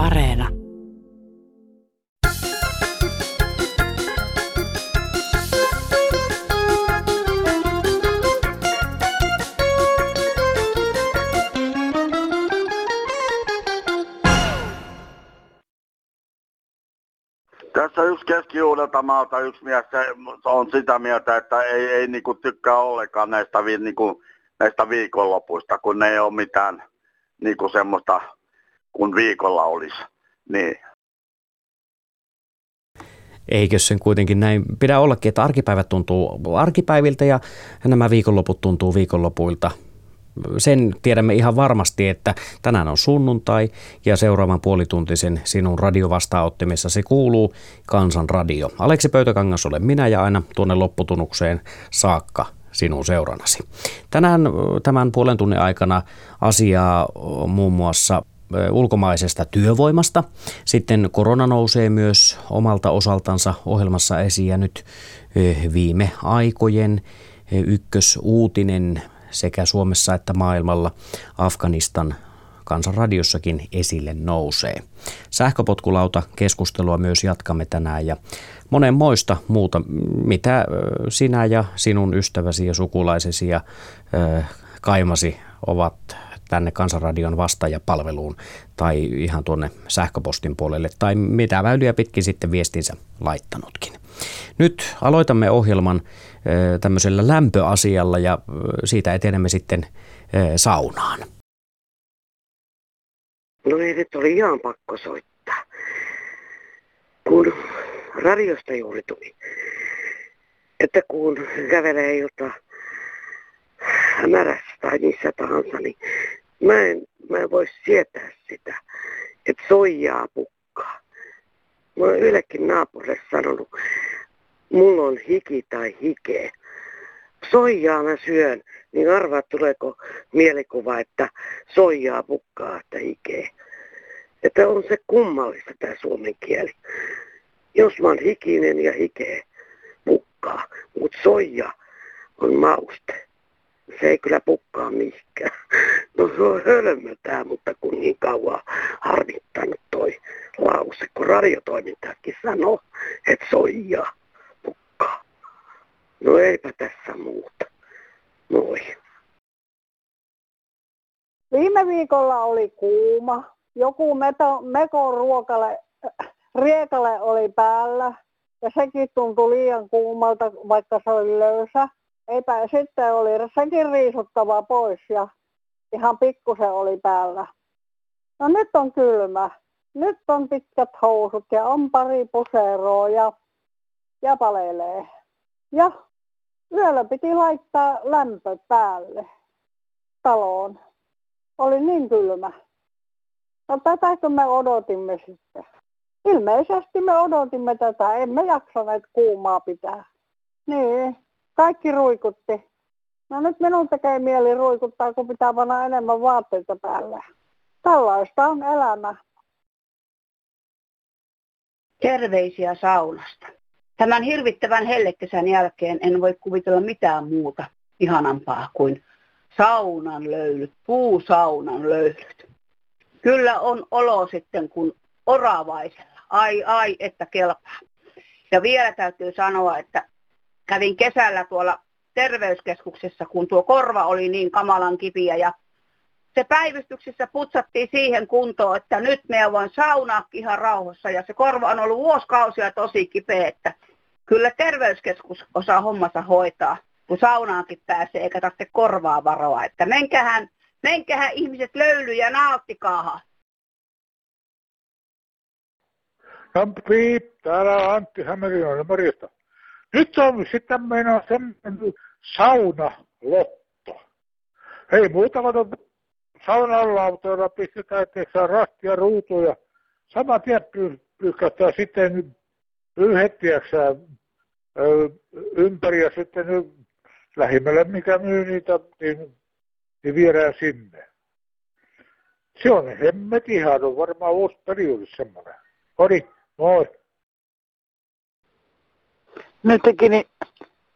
Areena. Tässä yksi keski maalta yksi mies se on sitä mieltä, että ei, ei niinku tykkää ollenkaan näistä, vi, niinku, näistä viikonlopuista, kun ne ei ole mitään niinku semmoista kuin viikolla olisi. Niin. Eikö sen kuitenkin näin pidä ollakin, että arkipäivät tuntuu arkipäiviltä ja nämä viikonloput tuntuu viikonlopuilta sen tiedämme ihan varmasti, että tänään on sunnuntai ja seuraavan puolituntisen sinun radiovastaanottimessa se kuuluu Kansan radio. Aleksi Pöytäkangas olen minä ja aina tuonne lopputunukseen saakka sinun seuranasi. Tänään tämän puolen tunnin aikana asiaa muun muassa ulkomaisesta työvoimasta. Sitten korona nousee myös omalta osaltansa ohjelmassa esiin ja nyt viime aikojen ykkösuutinen sekä Suomessa että maailmalla Afganistan kansanradiossakin esille nousee. Sähköpotkulauta keskustelua myös jatkamme tänään ja monen moista muuta, mitä sinä ja sinun ystäväsi ja sukulaisesi ja kaimasi ovat tänne Kansanradion vastaajapalveluun tai ihan tuonne sähköpostin puolelle tai mitä väyliä pitkin sitten viestinsä laittanutkin. Nyt aloitamme ohjelman tämmöisellä lämpöasialla ja siitä etenemme sitten saunaan. No ei nyt oli ihan pakko soittaa. Kun radiosta juuri tuli, että kun kävelee ilta hämärässä tai missä tahansa, niin mä en, mä en voi sietää sitä, että soijaa pukkaa. Mä oon yhdellekin naapurille sanonut, mulla on hiki tai hike. Soijaa mä syön, niin arvaa tuleeko mielikuva, että soijaa pukkaa, että hikee. Että on se kummallista tämä suomen kieli. Jos mä oon hikinen ja hikee, pukkaa, mutta soija on mauste. Se ei kyllä pukkaa mihinkään. No se on hölmö tää, mutta kun niin kauan harmittanut toi lause, kun radiotoimintakin sanoo, että soijaa pukkaa. No eipä tässä muuta. Moi. Viime viikolla oli kuuma. Joku meto, mekon ruokale, riekale oli päällä ja sekin tuntui liian kuumalta, vaikka se oli löysä. Eipä sitten oli sekin riisuttava pois ja ihan pikkusen oli päällä. No nyt on kylmä. Nyt on pitkät housut ja on pari puseroa ja ja palelee. Ja yöllä piti laittaa lämpö päälle taloon. Oli niin kylmä. No tätäkö me odotimme sitten? Ilmeisesti me odotimme tätä, emme jaksaneet kuumaa pitää. Niin, kaikki ruikutti. No nyt minun tekee mieli ruikuttaa, kun pitää panna enemmän vaatteita päälle. Tällaista on elämä. Terveisiä saunasta. Tämän hirvittävän hellekesän jälkeen en voi kuvitella mitään muuta ihanampaa kuin saunan löylyt, puusaunan löylyt. Kyllä on olo sitten kuin oravaisella. Ai ai, että kelpaa. Ja vielä täytyy sanoa, että kävin kesällä tuolla terveyskeskuksessa, kun tuo korva oli niin kamalan kipiä ja se päivystyksessä putsattiin siihen kuntoon, että nyt me voin saunaa ihan rauhassa ja se korva on ollut vuosikausia tosi kipeä, että kyllä terveyskeskus osaa hommansa hoitaa, kun saunaankin pääsee eikä tarvitse korvaa varoa. Että menkähän, menkähän ihmiset löyly ja nauttikaahan. Piip, täällä Antti Hämeenlinna morjesta. Nyt on sitten meidän semmoinen sauna lotto. Ei muuta kuin saunalautoilla pistetään, saa rastia ruutuja. Sama tien pyykästään sitten yhdettiäksään ympäri ja sitten lähimmälle mikä myy niitä, niin, niin viedään sinne. Se on hemmet on varmaan uusi periodi semmoinen. Odi, moi. Nytkin niin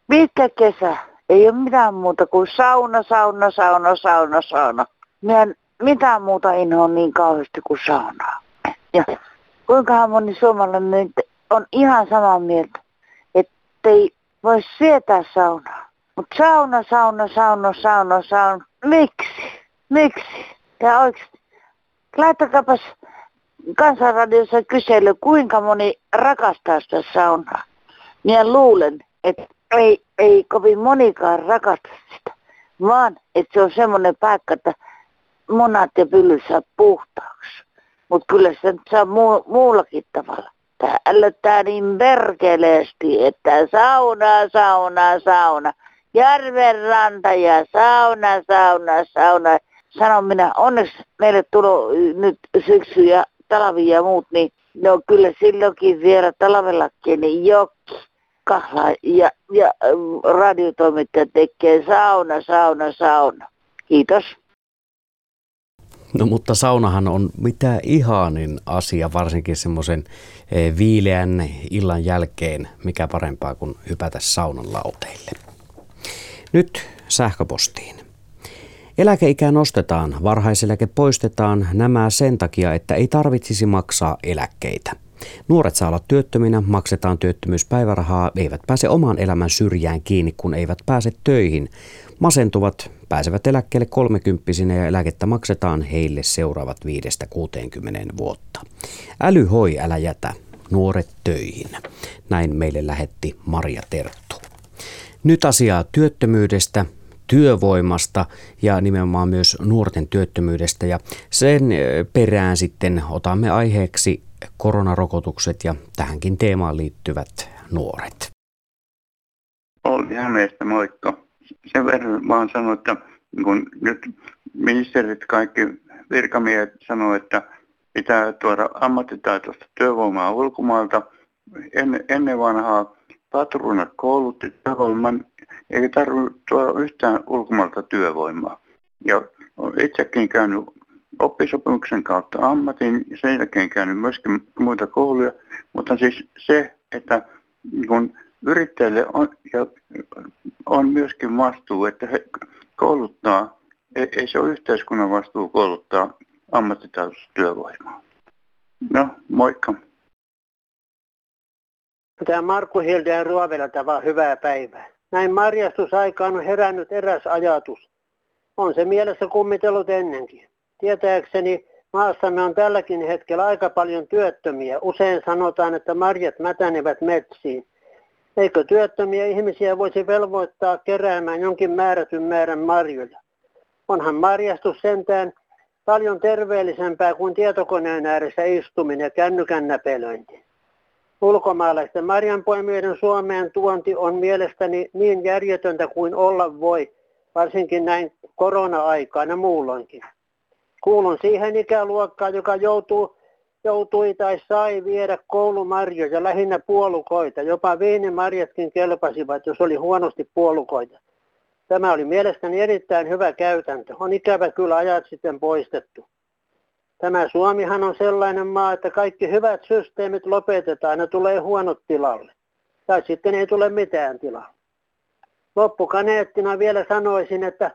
pitkä kesä. Ei ole mitään muuta kuin sauna, sauna, sauna, sauna, sauna. Minä mitään muuta inhoa niin kauheasti kuin saunaa. Ja kuinkahan moni suomalainen on ihan samaa mieltä, ettei voi sietää saunaa. Mutta sauna, sauna, sauna, sauna, sauna. Miksi? Miksi? Ja oikeasti. Laittakapas kansanradiossa kysely, kuinka moni rakastaa sitä saunaa. Minä luulen, että ei, ei kovin monikaan rakasta sitä, vaan että se on semmoinen paikka, että munat ja pylly saa puhtaaksi. Mutta kyllä se saa muu, muullakin tavalla. Tämä ällöttää niin perkeleesti, että sauna, sauna, sauna. Järven ranta ja sauna, sauna, sauna. Sanon minä, onneksi meille tulee nyt syksy ja talvi ja muut, niin ne on kyllä silloinkin vielä talvellakin niin jokki kahla ja, ja radiotoimittaja tekee sauna, sauna, sauna. Kiitos. No mutta saunahan on mitä ihanin asia, varsinkin semmoisen eh, viileän illan jälkeen, mikä parempaa kuin hypätä saunan lauteille. Nyt sähköpostiin. Eläkeikää nostetaan, varhaiseläke poistetaan, nämä sen takia, että ei tarvitsisi maksaa eläkkeitä. Nuoret saa olla työttöminä, maksetaan työttömyyspäivärahaa, eivät pääse omaan elämän syrjään kiinni, kun eivät pääse töihin. Masentuvat pääsevät eläkkeelle kolmekymppisinä ja eläkettä maksetaan heille seuraavat 5-60 vuotta. Äly hoi, älä jätä. Nuoret töihin. Näin meille lähetti Maria Terttu. Nyt asiaa työttömyydestä, työvoimasta ja nimenomaan myös nuorten työttömyydestä. Ja sen eh, perään sitten otamme aiheeksi koronarokotukset ja tähänkin teemaan liittyvät nuoret. Olli Hämeestä, moikka. Sen verran vaan sanon, että kun nyt ministerit, kaikki virkamiehet sanoo, että pitää tuoda ammattitaitoista työvoimaa ulkomailta. En, ennen vanhaa patruunat koulutti työvoiman, eikä tarvitse tuoda yhtään ulkomailta työvoimaa. Ja olen itsekin käynyt oppisopimuksen kautta ammatin, sen jälkeen käynyt myöskin muita kouluja, mutta siis se, että kun yrittäjille on, ja on myöskin vastuu, että he kouluttaa, ei, ei se ole yhteiskunnan vastuu kouluttaa ammattitaitoista työvoimaa. No, moikka. Tämä Markku Hilde Ruovelalta vaan hyvää päivää. Näin marjastusaikaan on herännyt eräs ajatus. On se mielessä kummitellut ennenkin. Tietääkseni maassamme on tälläkin hetkellä aika paljon työttömiä. Usein sanotaan, että marjat mätänevät metsiin. Eikö työttömiä ihmisiä voisi velvoittaa keräämään jonkin määrätyn määrän marjoja? Onhan marjastus sentään paljon terveellisempää kuin tietokoneen ääressä istuminen ja kännykän näpelöinti. Ulkomaalaisten marjanpoimijoiden Suomeen tuonti on mielestäni niin järjetöntä kuin olla voi, varsinkin näin korona-aikana muulloinkin. Kuulun siihen ikäluokkaan, joka joutuu, joutui tai sai viedä koulumarjoja, lähinnä puolukoita. Jopa viinimarjatkin kelpasivat, jos oli huonosti puolukoita. Tämä oli mielestäni erittäin hyvä käytäntö. On ikävä kyllä ajat sitten poistettu. Tämä Suomihan on sellainen maa, että kaikki hyvät systeemit lopetetaan ja tulee huonot tilalle. Tai sitten ei tule mitään tilaa. Loppukaneettina vielä sanoisin, että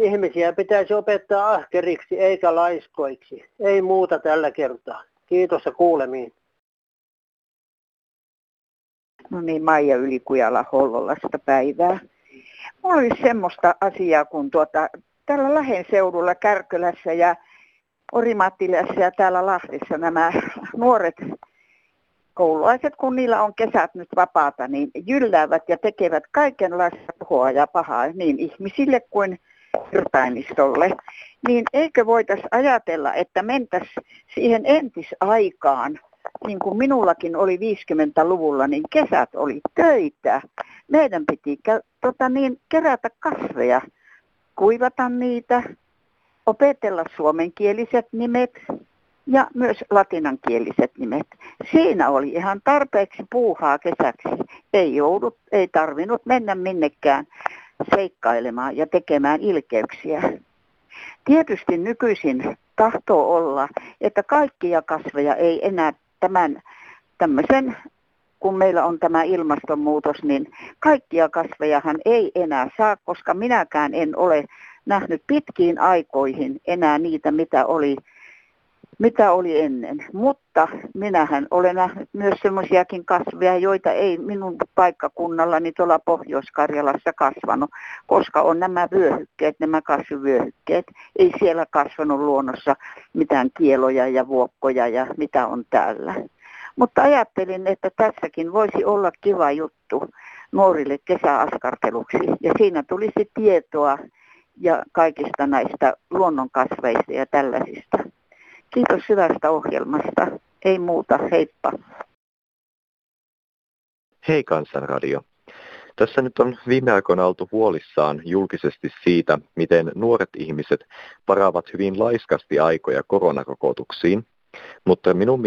ihmisiä pitäisi opettaa ahkeriksi eikä laiskoiksi. Ei muuta tällä kertaa. Kiitos ja kuulemiin. No niin, Maija Ylikujala Hollolasta päivää. Mulla oli semmoista asiaa, kun tuota, täällä Lahden seudulla Kärkölässä ja Orimattilassa ja täällä Lahdessa nämä nuoret koululaiset, kun niillä on kesät nyt vapaata, niin jylläävät ja tekevät kaikenlaista tuhoa ja pahaa niin ihmisille kuin irtaimistolle. Niin eikö voitaisiin ajatella, että mentäisiin siihen entisaikaan, niin kuin minullakin oli 50-luvulla, niin kesät oli töitä. Meidän piti tota niin, kerätä kasveja, kuivata niitä, opetella suomenkieliset nimet ja myös latinankieliset nimet. Siinä oli ihan tarpeeksi puuhaa kesäksi. Ei joudut, ei tarvinnut mennä minnekään seikkailemaan ja tekemään ilkeyksiä. Tietysti nykyisin tahtoo olla, että kaikkia kasveja ei enää tämän tämmöisen, kun meillä on tämä ilmastonmuutos, niin kaikkia kasvejahan ei enää saa, koska minäkään en ole nähnyt pitkiin aikoihin enää niitä, mitä oli mitä oli ennen. Mutta minähän olen nähnyt myös semmoisiakin kasveja, joita ei minun paikkakunnallani tuolla Pohjois-Karjalassa kasvanut, koska on nämä vyöhykkeet, nämä kasvivyöhykkeet. Ei siellä kasvanut luonnossa mitään kieloja ja vuokkoja ja mitä on täällä. Mutta ajattelin, että tässäkin voisi olla kiva juttu nuorille kesäaskarteluksi. Ja siinä tulisi tietoa ja kaikista näistä luonnonkasveista ja tällaisista. Kiitos hyvästä ohjelmasta. Ei muuta, heippa. Hei Kansanradio. Tässä nyt on viime aikoina oltu huolissaan julkisesti siitä, miten nuoret ihmiset varaavat hyvin laiskasti aikoja koronarokotuksiin. Mutta minun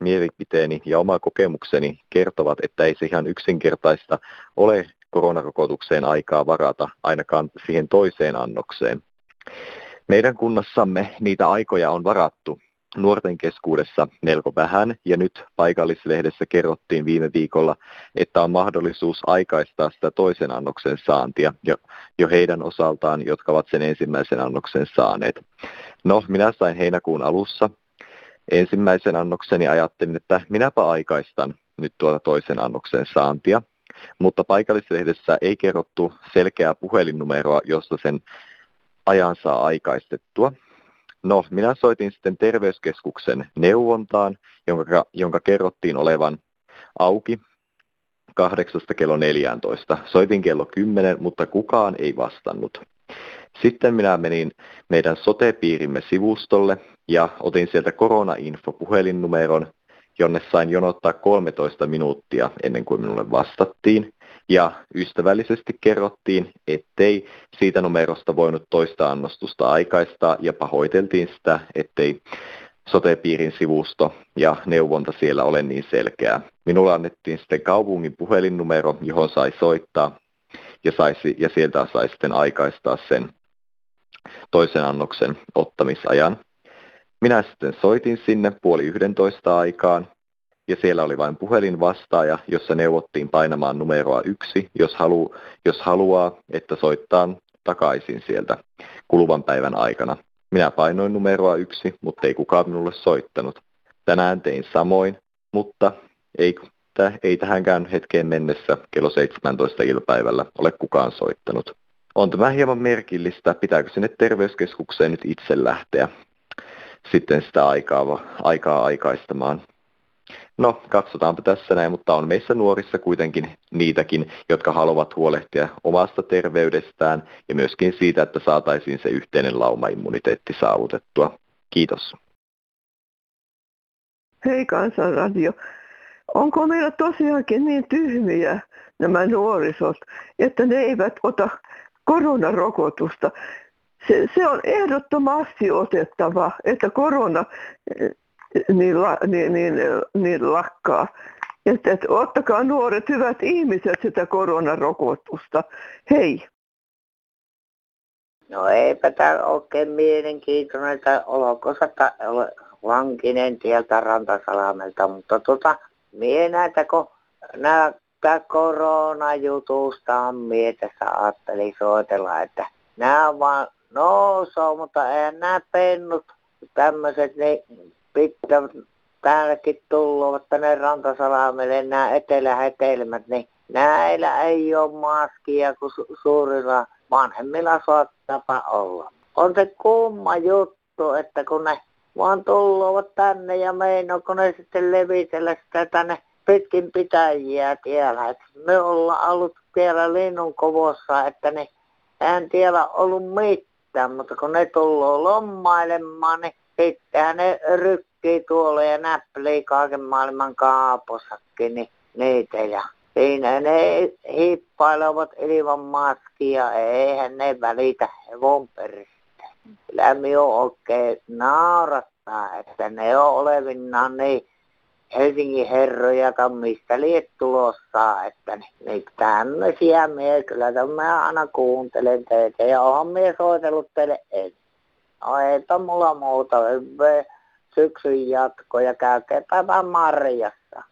mielipiteeni ja oma kokemukseni kertovat, että ei se ihan yksinkertaista ole koronarokotukseen aikaa varata ainakaan siihen toiseen annokseen. Meidän kunnassamme niitä aikoja on varattu. Nuorten keskuudessa melko vähän, ja nyt paikallislehdessä kerrottiin viime viikolla, että on mahdollisuus aikaistaa sitä toisen annoksen saantia jo, jo heidän osaltaan, jotka ovat sen ensimmäisen annoksen saaneet. No, minä sain heinäkuun alussa ensimmäisen annokseni. Ajattelin, että minäpä aikaistan nyt tuota toisen annoksen saantia, mutta paikallislehdessä ei kerrottu selkeää puhelinnumeroa, josta sen ajan saa aikaistettua. No, minä soitin sitten terveyskeskuksen neuvontaan, jonka, jonka kerrottiin olevan auki 8 kello 14. Soitin kello 10, mutta kukaan ei vastannut. Sitten minä menin meidän sotepiirimme sivustolle ja otin sieltä koronainfo puhelinnumeron, jonne sain jonottaa 13 minuuttia ennen kuin minulle vastattiin. Ja ystävällisesti kerrottiin, ettei siitä numerosta voinut toista annostusta aikaistaa ja pahoiteltiin sitä, ettei sotepiirin sivusto ja neuvonta siellä ole niin selkeää. Minulle annettiin sitten kaupungin puhelinnumero, johon sai soittaa ja, saisi, ja sieltä sai sitten aikaistaa sen toisen annoksen ottamisajan. Minä sitten soitin sinne puoli yhdentoista aikaan ja siellä oli vain puhelinvastaaja, jossa neuvottiin painamaan numeroa yksi, jos, halu, jos haluaa, että soittaa takaisin sieltä kuluvan päivän aikana. Minä painoin numeroa yksi, mutta ei kukaan minulle soittanut. Tänään tein samoin, mutta ei, ei tähänkään hetkeen mennessä kello 17 ilpäivällä ole kukaan soittanut. On tämä hieman merkillistä, pitääkö sinne terveyskeskukseen nyt itse lähteä sitten sitä aikaa, aikaa aikaistamaan. No, katsotaanpa tässä näin, mutta on meissä nuorissa kuitenkin niitäkin, jotka haluavat huolehtia omasta terveydestään ja myöskin siitä, että saataisiin se yhteinen laumaimmuniteetti saavutettua. Kiitos. Hei Kansanradio. Onko meillä tosiaankin niin tyhmiä nämä nuorisot, että ne eivät ota koronarokotusta? Se, se on ehdottomasti otettava, että korona niin, la, niin, niin, niin lakkaa. Että, että ottakaa nuoret hyvät ihmiset sitä koronarokotusta. Hei! No eipä tämä oikein mielenkiintoinen, että olko Lankinen tieltä Rantasalamelta, mutta tota, mie näitä kun koronajutusta mie tässä ajattelin soitella, että nämä vaan nousoo, mutta eihän nämä pennut tämmöiset, niin pitää täälläkin tullut tänne Rantasalamelle nämä etelähetelmät, niin näillä ei ole maskia kuin su- suurilla vanhemmilla saattaa olla. On se kumma juttu, että kun ne vaan tulluvat tänne ja meinoako ne sitten levitellä sitä tänne pitkin pitäjiä tiellä. Et me ollaan ollut siellä linnun kovossa, että ne en tiedä ollut mitään, mutta kun ne tullut lommailemaan, niin sittenhän ne rykkii tuolla ja näppelii kaiken maailman kaapossakin niin niitä ja siinä ne hiippailevat ilman maskia, eihän ne välitä hevon peristä. Kyllä minun oikein naurattaa, että ne on olevinaan niin Helsingin herroja, mistä liet tulossa, että niin tämmöisiä mie kyllä mä aina kuuntelen teitä ja onhan mie soitellut teille ensin. No eipä mulla muuta, hyvä syksyn jatko ja käykääpä vaan marjassa.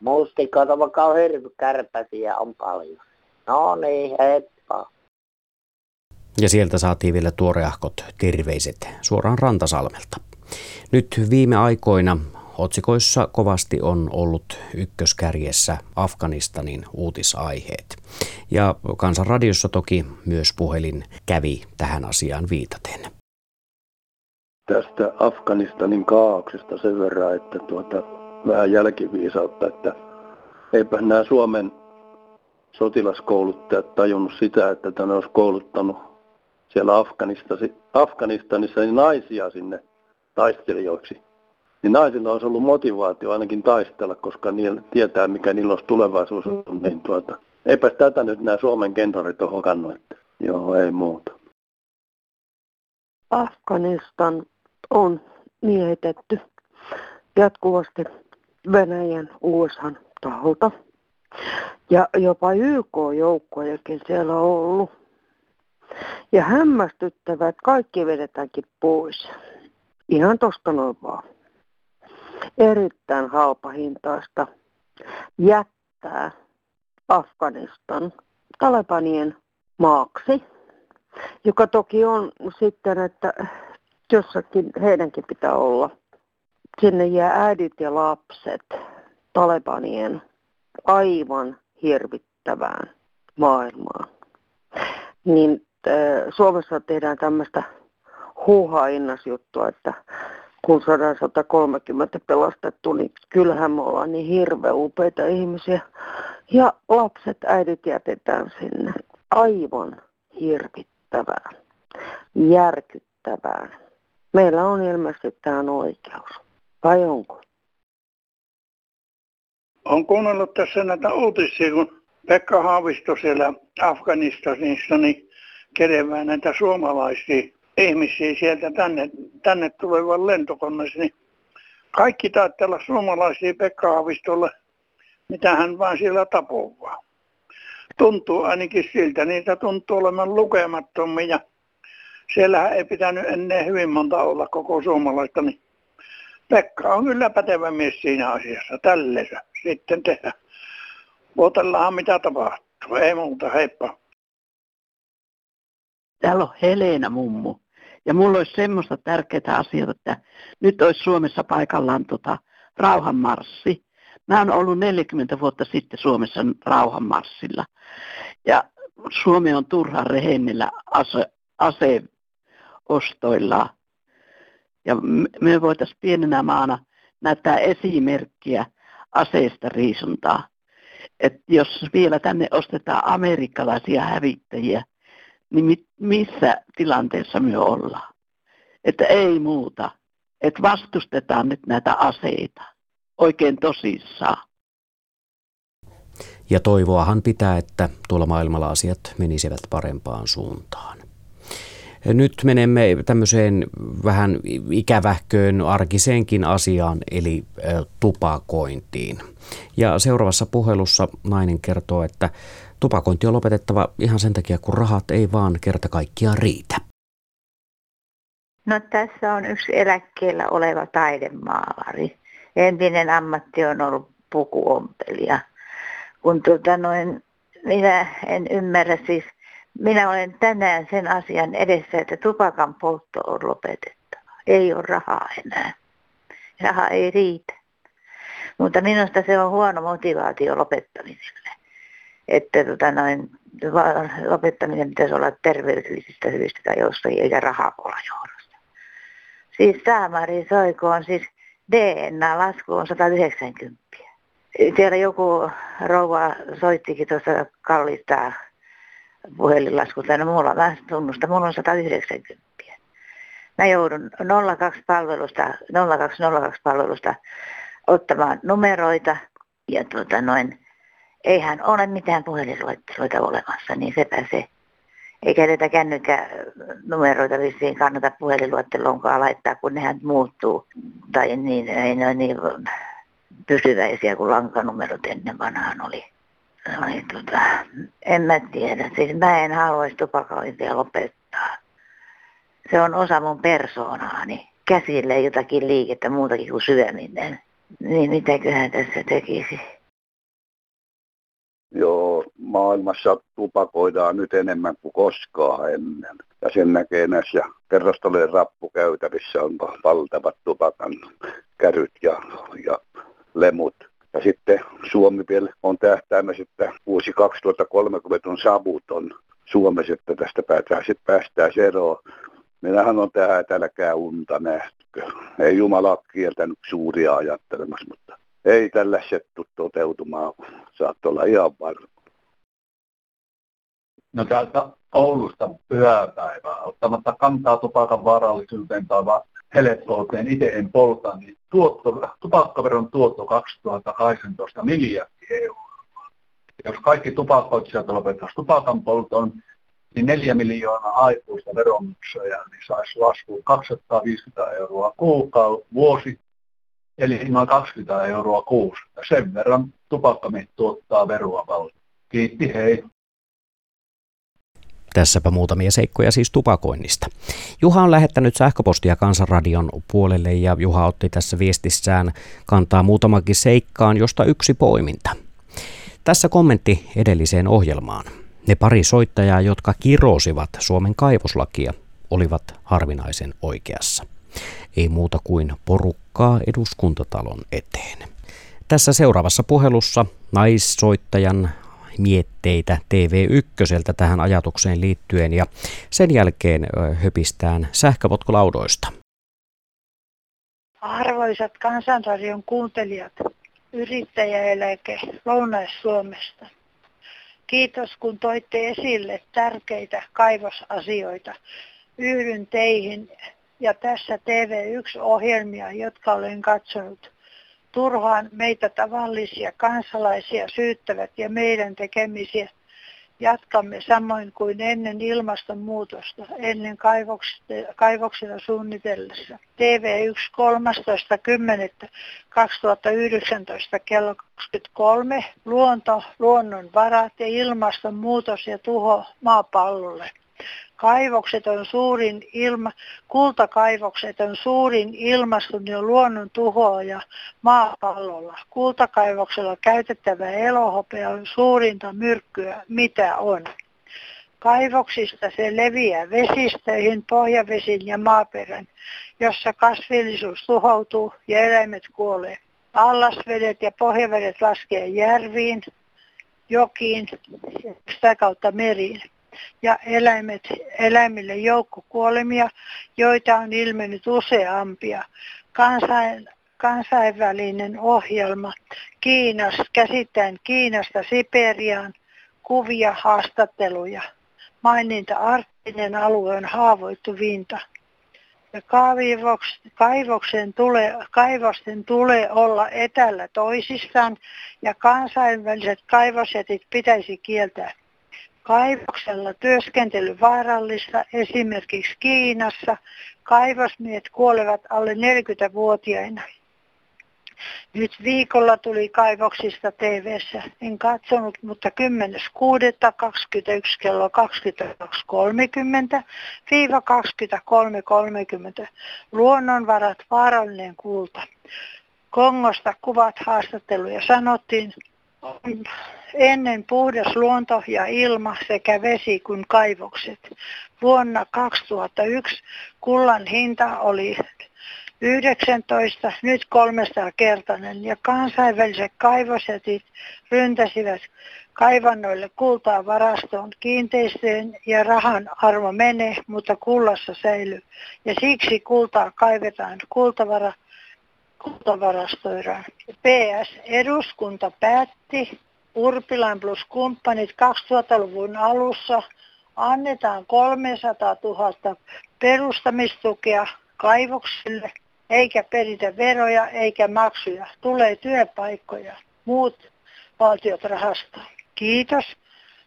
Mustikoita, vaikka on hirvikärpäsiä on paljon. No niin, heippa. Ja sieltä saatiin vielä tuoreahkot terveiset suoraan Rantasalmelta. Nyt viime aikoina otsikoissa kovasti on ollut ykköskärjessä Afganistanin uutisaiheet. Ja Kansanradiossa toki myös puhelin kävi tähän asiaan viitaten. Tästä Afganistanin kaauksesta sen verran, että tuota, vähän jälkiviisautta, että eipä nämä Suomen sotilaskouluttajat tajunnut sitä, että tänne olisi kouluttanut siellä Afganistanissa niin naisia sinne taistelijoiksi. Niin naisilla olisi ollut motivaatio ainakin taistella, koska niillä tietää, mikä niillä olisi tulevaisuus. Niin tuota, eipä tätä nyt nämä Suomen kenrarit ole hokannut, että joo, ei muuta. Afganistan on miehitetty jatkuvasti Venäjän USA taholta. Ja jopa YK-joukkojakin siellä on ollut. Ja hämmästyttävät kaikki vedetäänkin pois. Ihan tosta noin vaan. Erittäin halpahintaista jättää Afganistan Talebanien maaksi, joka toki on sitten, että jossakin heidänkin pitää olla. Sinne jää äidit ja lapset Talebanien aivan hirvittävään maailmaan. Niin Suomessa tehdään tämmöistä huuhaa-innasjuttua, että kun saadaan 130 pelastettu, niin kyllähän me ollaan niin hirveän upeita ihmisiä. Ja lapset, äidit jätetään sinne aivan hirvittävään, järkyttävään. Meillä on ilmeisesti tähän oikeus. Vai onko? Olen kuunnellut tässä näitä uutisia, kun Pekka Haavisto siellä Afganistanissa niin kerevää näitä suomalaisia ihmisiä sieltä tänne, tänne tulevan lentokoneessa, niin kaikki taitaa suomalaisia Pekka Haavistolle, mitä hän vaan siellä tapovaa. Tuntuu ainakin siltä, niitä tuntuu olemaan lukemattomia. Siellähän ei pitänyt ennen hyvin monta olla koko suomalaista, niin Pekka on kyllä pätevä mies siinä asiassa. Tällensä sitten tehdä. Otellaan mitä tapahtuu. Ei muuta, heippa. Täällä on Helena mummu. Ja mulla olisi semmoista tärkeää asiaa, että nyt olisi Suomessa paikallaan tota rauhanmarssi. Mä oon ollut 40 vuotta sitten Suomessa rauhanmarssilla. Ja Suomi on turhan rehennillä ase, aseostoilla. Ja me voitaisiin pienenä maana näyttää esimerkkiä aseista riisuntaa. Et jos vielä tänne ostetaan amerikkalaisia hävittäjiä, niin missä tilanteessa me ollaan? Että ei muuta. Että vastustetaan nyt näitä aseita oikein tosissaan. Ja toivoahan pitää, että tuolla maailmalla asiat menisivät parempaan suuntaan. Nyt menemme tämmöiseen vähän ikävähköön arkiseenkin asiaan, eli tupakointiin. Ja seuraavassa puhelussa nainen kertoo, että tupakointi on lopetettava ihan sen takia, kun rahat ei vaan kerta kaikkiaan riitä. No tässä on yksi eläkkeellä oleva taidemaalari. Entinen ammatti on ollut pukuompelija. Kun tuota noin, minä en ymmärrä siis minä olen tänään sen asian edessä, että tupakan poltto on lopetettava. Ei ole rahaa enää. Raha ei riitä. Mutta minusta se on huono motivaatio lopettamiselle. Että tota noin, lopettaminen pitäisi olla terveydellisistä syistä tai jostain, eikä rahapuola johdosta. Siis Saamari Soikoon, siis DNA-lasku on 190. Siellä joku rouva soittikin tuossa kallista puhelinlasku tänne mulla, mä tunnustan, mulla on 190. Mä joudun 02-palvelusta, 0202-palvelusta ottamaan numeroita ja tuota noin, eihän ole mitään puhelinluetteloita olemassa, niin sepä se. Eikä näitä kännykkänumeroita vissiin kannata puhelinluettelonkaan laittaa, kun nehän muuttuu. Tai niin, ei ne ole niin pysyväisiä kuin lankanumerot ennen vanhaan oli. Oli tota, en mä tiedä. Siis mä en haluaisi tupakointia lopettaa. Se on osa mun persoonaani. Käsille jotakin liikettä muutakin kuin syöminen. Niin mitäköhän tässä tekisi? Joo, maailmassa tupakoidaan nyt enemmän kuin koskaan ennen. ja sen näkee näissä kerrostalojen rappukäytävissä on valtavat tupakan käryt ja, ja lemut. Ja sitten Suomi vielä on tähtäämässä, että vuosi 2030 on savuton Suomessa, että tästä päästään, päästään eroon. Minähän on tähän tälläkään unta nähty. Ei Jumala kieltänyt suuria ajattelemassa, mutta ei tällä settu toteutumaan. Saattaa olla ihan varma. No täältä Oulusta pyhäpäivää, ottamatta kantaa tupakan vaarallisuuteen tai helppouteen, itse en polta, niin tuotto, tupakkaveron tuotto 2018 miljardi euroa. Jos kaikki tupakoitsijat lopettaisiin tupakan polton, niin neljä miljoonaa aikuista veronmaksajaa niin saisi laskuun 250 euroa kuukausi vuosi, eli noin 20 euroa kuusi. Sen verran tupakkamit tuottaa veroa valtio. Kiitti, hei. Tässäpä muutamia seikkoja siis tupakoinnista. Juha on lähettänyt sähköpostia Kansanradion puolelle ja Juha otti tässä viestissään kantaa muutamakin seikkaan, josta yksi poiminta. Tässä kommentti edelliseen ohjelmaan. Ne pari soittajaa, jotka kirosivat Suomen kaivoslakia, olivat harvinaisen oikeassa. Ei muuta kuin porukkaa eduskuntatalon eteen. Tässä seuraavassa puhelussa naissoittajan mietteitä TV1 tähän ajatukseen liittyen ja sen jälkeen höpistään sähköpotkulaudoista. Arvoisat kansanradion kuuntelijat, yrittäjäeläke Lounais-Suomesta. Kiitos kun toitte esille tärkeitä kaivosasioita. Yhdyn teihin ja tässä TV1-ohjelmia, jotka olen katsonut turhaan meitä tavallisia kansalaisia syyttävät ja meidän tekemisiä jatkamme samoin kuin ennen ilmastonmuutosta, ennen kaivoksilla suunnitellessa. TV1 13.10.2019 kello 23. Luonto, luonnonvarat ja ilmastonmuutos ja tuho maapallolle. Kaivokset on suurin ilma, kultakaivokset on suurin ilmaston ja luonnon tuhoaja maapallolla. Kultakaivoksella käytettävä elohopea on suurinta myrkkyä, mitä on. Kaivoksista se leviää vesistöihin, pohjavesiin ja maaperän, jossa kasvillisuus tuhoutuu ja eläimet kuolee. Allasvedet ja pohjavedet laskee järviin, jokiin ja sitä kautta meriin ja eläimet, eläimille joukkokuolemia, joita on ilmennyt useampia. Kansain, kansainvälinen ohjelma Kiinas, käsittäen Kiinasta Siperiaan, kuvia, haastatteluja. Maininta arktinen alue on haavoittuvinta. Ja kaivoksen tulee, kaivosten tulee olla etällä toisistaan ja kansainväliset kaivosjätit pitäisi kieltää kaivoksella työskentely vaarallista esimerkiksi Kiinassa. Kaivosmiehet kuolevat alle 40-vuotiaina. Nyt viikolla tuli kaivoksista tv En katsonut, mutta 10.6.21 kello 22.30 23.30. Luonnonvarat, vaarallinen kulta. Kongosta kuvat haastatteluja sanottiin, ennen puhdas luonto ja ilma sekä vesi kuin kaivokset. Vuonna 2001 kullan hinta oli 19, nyt 300 kertainen ja kansainväliset kaivosjätit ryntäsivät kaivannoille kultaa varastoon. Kiinteistöjen ja rahan arvo menee, mutta kullassa säilyy. Ja siksi kultaa kaivetaan kultavara, kultavarastoidaan. PS. Eduskunta päätti Urpilan plus kumppanit 2000-luvun alussa annetaan 300 000 perustamistukea kaivoksille, eikä peritä veroja eikä maksuja. Tulee työpaikkoja. Muut valtiot rahastaa. Kiitos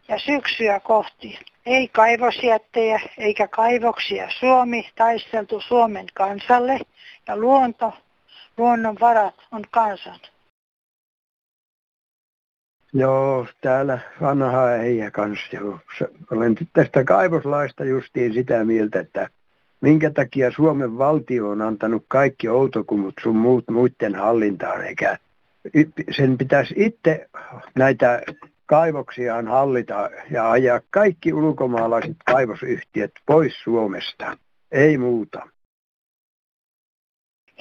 ja syksyä kohti. Ei kaivosjättejä eikä kaivoksia. Suomi taisteltu Suomen kansalle ja luonto, luonnonvarat on kansan. Joo, täällä vanha äijä kanssa. Olen tästä kaivoslaista justiin sitä mieltä, että minkä takia Suomen valtio on antanut kaikki outokumut sun muut muiden hallintaan, eikä sen pitäisi itse näitä kaivoksiaan hallita ja ajaa kaikki ulkomaalaiset kaivosyhtiöt pois Suomesta. Ei muuta.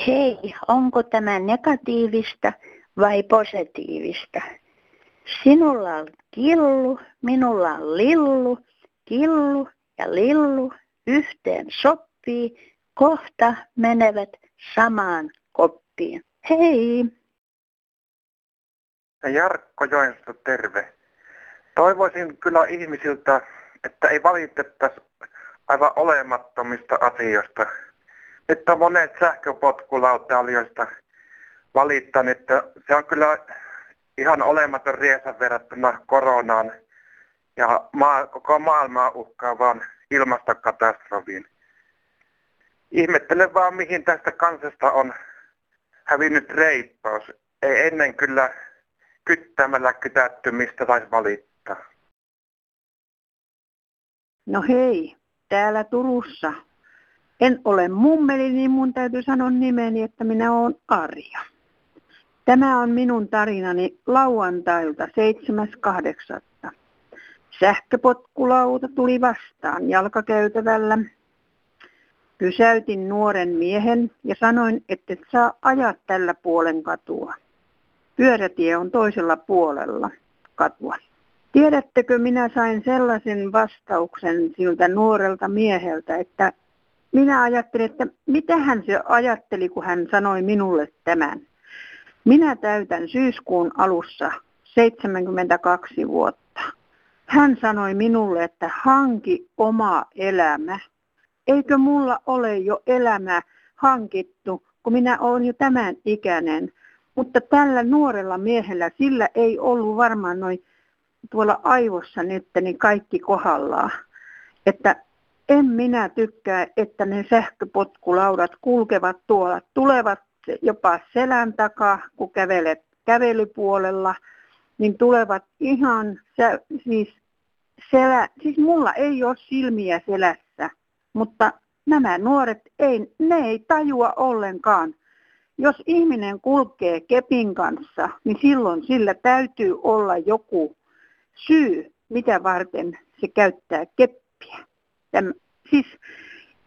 Hei, onko tämä negatiivista vai positiivista? Sinulla on killu, minulla on lillu, killu ja lillu yhteen sopii, kohta menevät samaan koppiin. Hei! Jarkko Joensuusta terve. Toivoisin kyllä ihmisiltä, että ei valitettaisi aivan olemattomista asioista. Nyt on monet sähköpotkulautailijoista valittanut, että se on kyllä ihan olematon riesa verrattuna koronaan ja maa, koko maailmaa uhkaavaan ilmastokatastrofiin. Ihmettelen vaan, mihin tästä kansasta on hävinnyt reippaus. Ei ennen kyllä kyttämällä kytätty, mistä saisi valittaa. No hei, täällä Turussa. En ole mummeli, niin mun täytyy sanoa nimeni, että minä olen Arja. Tämä on minun tarinani lauantailta 7.8. Sähköpotkulauta tuli vastaan jalkakäytävällä. Pysäytin nuoren miehen ja sanoin, että et saa ajaa tällä puolen katua. Pyörätie on toisella puolella katua. Tiedättekö, minä sain sellaisen vastauksen siltä nuorelta mieheltä, että minä ajattelin, että mitä hän se ajatteli, kun hän sanoi minulle tämän. Minä täytän syyskuun alussa 72 vuotta. Hän sanoi minulle, että hanki oma elämä. Eikö mulla ole jo elämä hankittu, kun minä olen jo tämän ikäinen. Mutta tällä nuorella miehellä, sillä ei ollut varmaan noin tuolla aivossa nyt niin kaikki kohdallaan. Että en minä tykkää, että ne sähköpotkulaudat kulkevat tuolla, tulevat jopa selän takaa, kun kävelet kävelypuolella, niin tulevat ihan, siis, selä, siis mulla ei ole silmiä selässä, mutta nämä nuoret, ei, ne ei tajua ollenkaan. Jos ihminen kulkee kepin kanssa, niin silloin sillä täytyy olla joku syy, mitä varten se käyttää keppiä. Täm, siis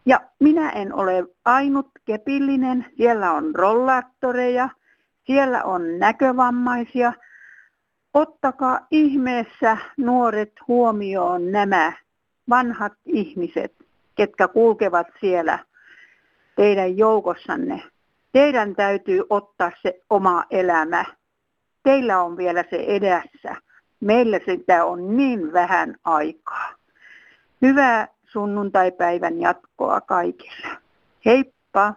ja minä en ole ainut kepillinen, siellä on rollaattoreja, siellä on näkövammaisia. Ottakaa ihmeessä nuoret huomioon nämä vanhat ihmiset, ketkä kulkevat siellä teidän joukossanne. Teidän täytyy ottaa se oma elämä. Teillä on vielä se edessä. Meillä sitä on niin vähän aikaa. Hyvää sunnuntaipäivän jatkoa kaikille. Heippa!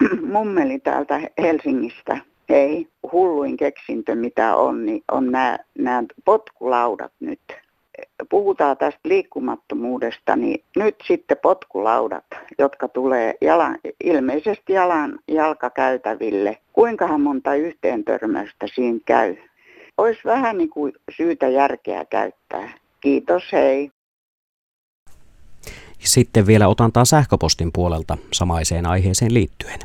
Mummeli täältä Helsingistä. Hei, hulluin keksintö mitä on, niin on nämä, potkulaudat nyt. Puhutaan tästä liikkumattomuudesta, niin nyt sitten potkulaudat, jotka tulee jalan, ilmeisesti jalan jalkakäytäville. Kuinkahan monta yhteen törmäystä siinä käy? Olisi vähän niin kuin syytä järkeä käyttää. Kiitos, hei. Sitten vielä otantaa sähköpostin puolelta samaiseen aiheeseen liittyen.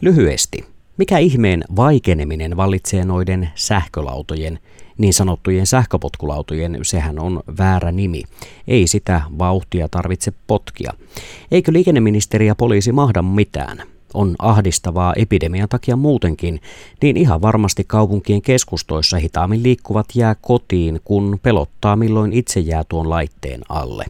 Lyhyesti, mikä ihmeen vaikeneminen vallitsee noiden sähkölautojen, niin sanottujen sähköpotkulautojen, sehän on väärä nimi. Ei sitä vauhtia tarvitse potkia. Eikö liikenneministeri ja poliisi mahda mitään? On ahdistavaa epidemian takia muutenkin, niin ihan varmasti kaupunkien keskustoissa hitaammin liikkuvat jää kotiin, kun pelottaa milloin itse jää tuon laitteen alle.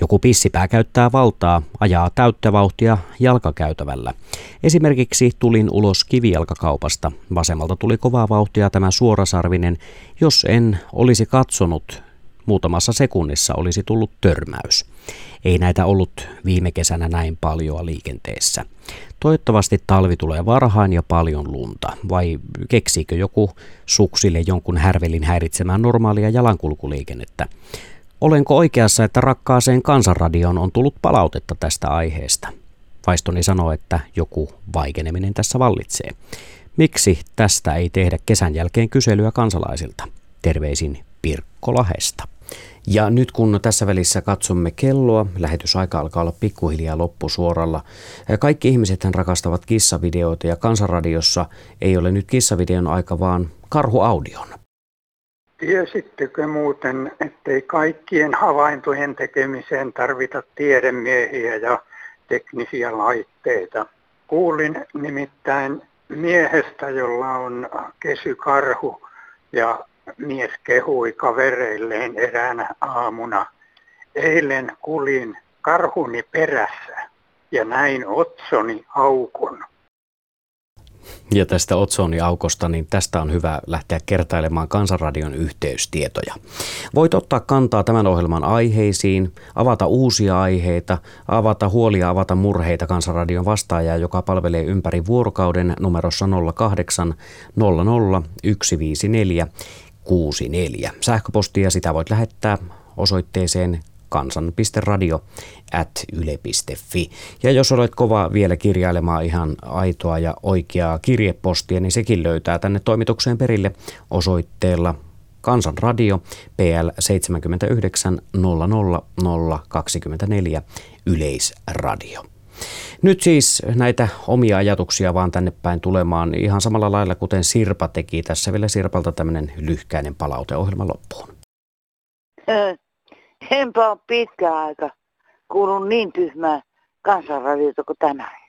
Joku pissipää käyttää valtaa, ajaa täyttä vauhtia jalkakäytävällä. Esimerkiksi tulin ulos kivijalkakaupasta. Vasemmalta tuli kovaa vauhtia tämä suorasarvinen. Jos en olisi katsonut, muutamassa sekunnissa olisi tullut törmäys. Ei näitä ollut viime kesänä näin paljon liikenteessä. Toivottavasti talvi tulee varhain ja paljon lunta, vai keksiikö joku suksille jonkun härvelin häiritsemään normaalia jalankulkuliikennettä? Olenko oikeassa, että rakkaaseen kansanradioon on tullut palautetta tästä aiheesta? Vaistoni sanoo, että joku vaikeneminen tässä vallitsee. Miksi tästä ei tehdä kesän jälkeen kyselyä kansalaisilta? Terveisin Pirkko Lahesta. Ja nyt kun tässä välissä katsomme kelloa, lähetysaika alkaa olla pikkuhiljaa loppusuoralla. Kaikki ihmiset rakastavat kissavideoita ja kansanradiossa ei ole nyt kissavideon aika, vaan karhuaudion. Tiesittekö muuten, ettei kaikkien havaintojen tekemiseen tarvita tiedemiehiä ja teknisiä laitteita? Kuulin nimittäin miehestä, jolla on kesykarhu ja mies kehui kavereilleen eräänä aamuna. Eilen kulin karhuni perässä ja näin otsoni aukon. Ja tästä Otsoni-aukosta, niin tästä on hyvä lähteä kertailemaan Kansanradion yhteystietoja. Voit ottaa kantaa tämän ohjelman aiheisiin, avata uusia aiheita, avata huolia, avata murheita Kansanradion vastaajaa, joka palvelee ympäri vuorokauden numerossa 08 00 154 64. Sähköpostia sitä voit lähettää osoitteeseen kansan.radio at yle.fi. Ja jos olet kova vielä kirjailemaan ihan aitoa ja oikeaa kirjepostia, niin sekin löytää tänne toimitukseen perille osoitteella Kansanradio PL 79 00024 Yleisradio. Nyt siis näitä omia ajatuksia vaan tänne päin tulemaan ihan samalla lailla kuten Sirpa teki. Tässä vielä Sirpalta tämmöinen lyhkäinen palauteohjelma loppuun. Enpä ole pitkä aika kuulun niin tyhmää kansanradiota kuin tänään.